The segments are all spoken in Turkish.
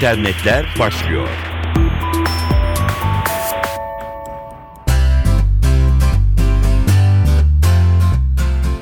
İnternetler başlıyor.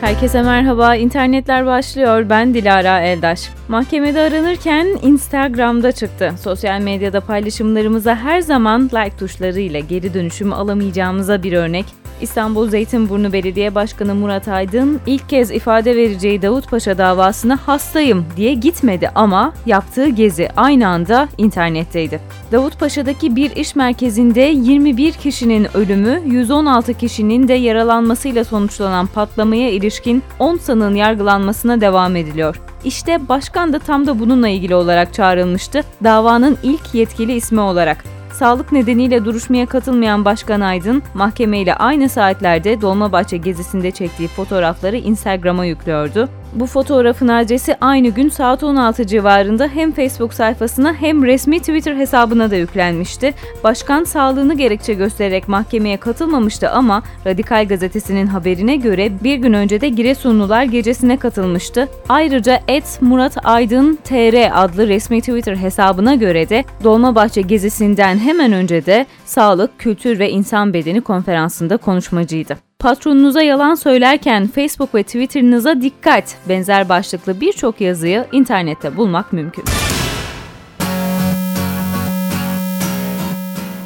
Herkese merhaba. İnternetler başlıyor. Ben Dilara Eldaş. Mahkemede aranırken Instagram'da çıktı. Sosyal medyada paylaşımlarımıza her zaman like tuşlarıyla geri dönüşüm alamayacağımıza bir örnek. İstanbul Zeytinburnu Belediye Başkanı Murat Aydın ilk kez ifade vereceği Davutpaşa davasına hastayım diye gitmedi ama yaptığı gezi aynı anda internetteydi. Davutpaşa'daki bir iş merkezinde 21 kişinin ölümü, 116 kişinin de yaralanmasıyla sonuçlanan patlamaya ilişkin 10 sanığın yargılanmasına devam ediliyor. İşte başkan da tam da bununla ilgili olarak çağrılmıştı. Davanın ilk yetkili ismi olarak. Sağlık nedeniyle duruşmaya katılmayan Başkan Aydın, mahkemeyle aynı saatlerde Dolmabahçe gezisinde çektiği fotoğrafları Instagram'a yüklüyordu. Bu fotoğrafın adresi aynı gün saat 16 civarında hem Facebook sayfasına hem resmi Twitter hesabına da yüklenmişti. Başkan sağlığını gerekçe göstererek mahkemeye katılmamıştı ama Radikal Gazetesi'nin haberine göre bir gün önce de Giresunlular gecesine katılmıştı. Ayrıca et Murat Aydın TR adlı resmi Twitter hesabına göre de Dolmabahçe gezisinden hemen önce de Sağlık, Kültür ve İnsan Bedeni konferansında konuşmacıydı. Patronunuza yalan söylerken Facebook ve Twitter'ınıza dikkat benzer başlıklı birçok yazıyı internette bulmak mümkün.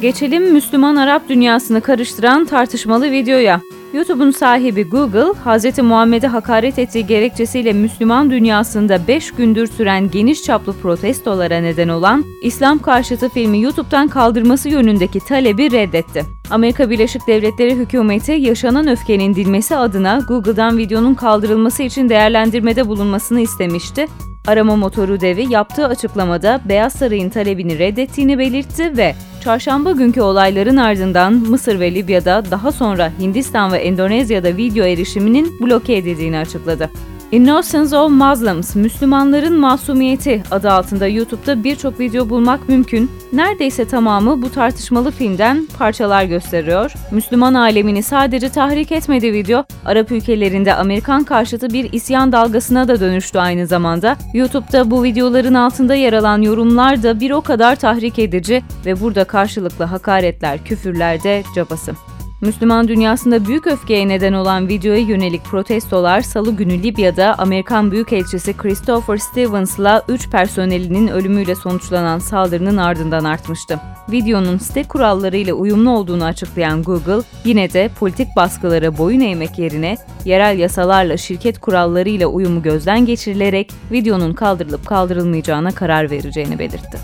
Geçelim Müslüman Arap dünyasını karıştıran tartışmalı videoya. YouTube'un sahibi Google, Hz. Muhammed'e hakaret ettiği gerekçesiyle Müslüman dünyasında 5 gündür süren geniş çaplı protestolara neden olan İslam karşıtı filmi YouTube'dan kaldırması yönündeki talebi reddetti. Amerika Birleşik Devletleri hükümeti yaşanan öfkenin dinmesi adına Google'dan videonun kaldırılması için değerlendirmede bulunmasını istemişti. Arama motoru devi yaptığı açıklamada Beyaz Saray'ın talebini reddettiğini belirtti ve çarşamba günkü olayların ardından Mısır ve Libya'da daha sonra Hindistan ve Endonezya'da video erişiminin bloke edildiğini açıkladı. Innocence of Muslims, Müslümanların Masumiyeti adı altında YouTube'da birçok video bulmak mümkün. Neredeyse tamamı bu tartışmalı filmden parçalar gösteriyor. Müslüman alemini sadece tahrik etmedi video, Arap ülkelerinde Amerikan karşıtı bir isyan dalgasına da dönüştü aynı zamanda. YouTube'da bu videoların altında yer alan yorumlar da bir o kadar tahrik edici ve burada karşılıklı hakaretler, küfürler de cabası. Müslüman dünyasında büyük öfkeye neden olan videoya yönelik protestolar salı günü Libya'da Amerikan Büyükelçisi Christopher Stevens'la 3 personelinin ölümüyle sonuçlanan saldırının ardından artmıştı. Videonun site kurallarıyla uyumlu olduğunu açıklayan Google, yine de politik baskılara boyun eğmek yerine yerel yasalarla şirket kurallarıyla uyumu gözden geçirilerek videonun kaldırılıp kaldırılmayacağına karar vereceğini belirtti.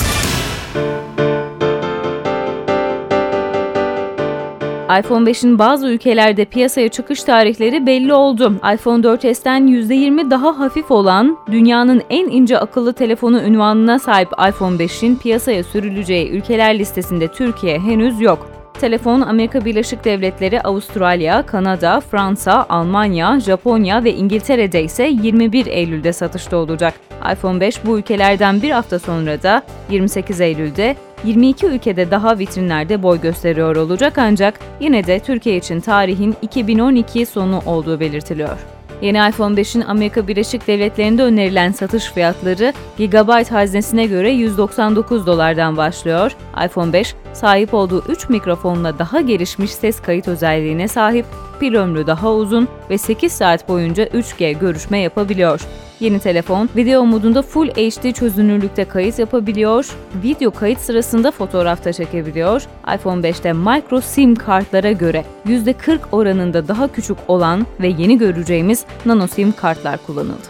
iPhone 5'in bazı ülkelerde piyasaya çıkış tarihleri belli oldu. iPhone 4s'ten %20 daha hafif olan dünyanın en ince akıllı telefonu ünvanına sahip iPhone 5'in piyasaya sürüleceği ülkeler listesinde Türkiye henüz yok. Telefon Amerika Birleşik Devletleri, Avustralya, Kanada, Fransa, Almanya, Japonya ve İngiltere'de ise 21 Eylül'de satışta olacak. iPhone 5 bu ülkelerden bir hafta sonra da 28 Eylül'de 22 ülkede daha vitrinlerde boy gösteriyor olacak ancak yine de Türkiye için tarihin 2012 sonu olduğu belirtiliyor. Yeni iPhone 5'in Amerika Birleşik Devletleri'nde önerilen satış fiyatları Gigabyte haznesine göre 199 dolardan başlıyor. iPhone 5 sahip olduğu 3 mikrofonla daha gelişmiş ses kayıt özelliğine sahip, pil ömrü daha uzun ve 8 saat boyunca 3G görüşme yapabiliyor. Yeni telefon video modunda Full HD çözünürlükte kayıt yapabiliyor, video kayıt sırasında fotoğraf da çekebiliyor. iPhone 5'te micro SIM kartlara göre %40 oranında daha küçük olan ve yeni göreceğimiz nano SIM kartlar kullanıldı.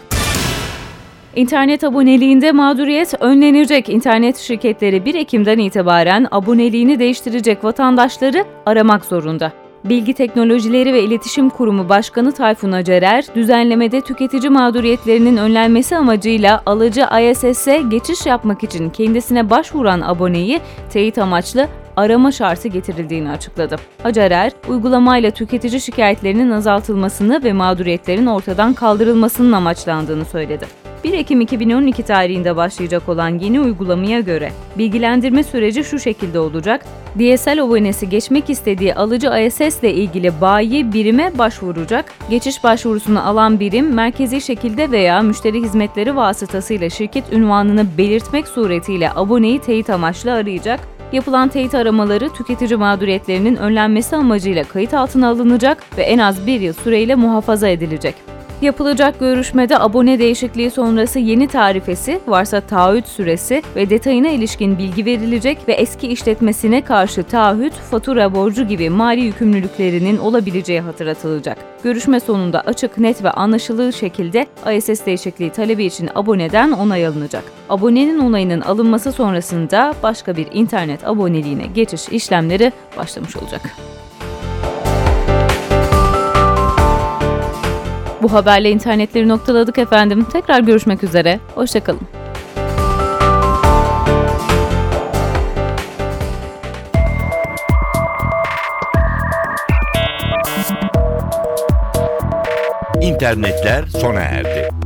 İnternet aboneliğinde mağduriyet önlenecek. İnternet şirketleri 1 Ekim'den itibaren aboneliğini değiştirecek vatandaşları aramak zorunda. Bilgi Teknolojileri ve İletişim Kurumu Başkanı Tayfun Acerer, düzenlemede tüketici mağduriyetlerinin önlenmesi amacıyla alıcı ISS'e geçiş yapmak için kendisine başvuran aboneyi teyit amaçlı arama şartı getirildiğini açıkladı. Acerer, uygulamayla tüketici şikayetlerinin azaltılmasını ve mağduriyetlerin ortadan kaldırılmasının amaçlandığını söyledi. 1 Ekim 2012 tarihinde başlayacak olan yeni uygulamaya göre bilgilendirme süreci şu şekilde olacak. DSL abonesi geçmek istediği alıcı ISS ile ilgili bayi birime başvuracak. Geçiş başvurusunu alan birim merkezi şekilde veya müşteri hizmetleri vasıtasıyla şirket ünvanını belirtmek suretiyle aboneyi teyit amaçlı arayacak. Yapılan teyit aramaları tüketici mağduriyetlerinin önlenmesi amacıyla kayıt altına alınacak ve en az bir yıl süreyle muhafaza edilecek. Yapılacak görüşmede abone değişikliği sonrası yeni tarifesi, varsa taahhüt süresi ve detayına ilişkin bilgi verilecek ve eski işletmesine karşı taahhüt, fatura borcu gibi mali yükümlülüklerinin olabileceği hatırlatılacak. Görüşme sonunda açık, net ve anlaşılır şekilde ISS değişikliği talebi için aboneden onay alınacak. Abonenin onayının alınması sonrasında başka bir internet aboneliğine geçiş işlemleri başlamış olacak. Bu haberle internetleri noktaladık efendim. Tekrar görüşmek üzere. Hoşçakalın. İnternetler sona erdi.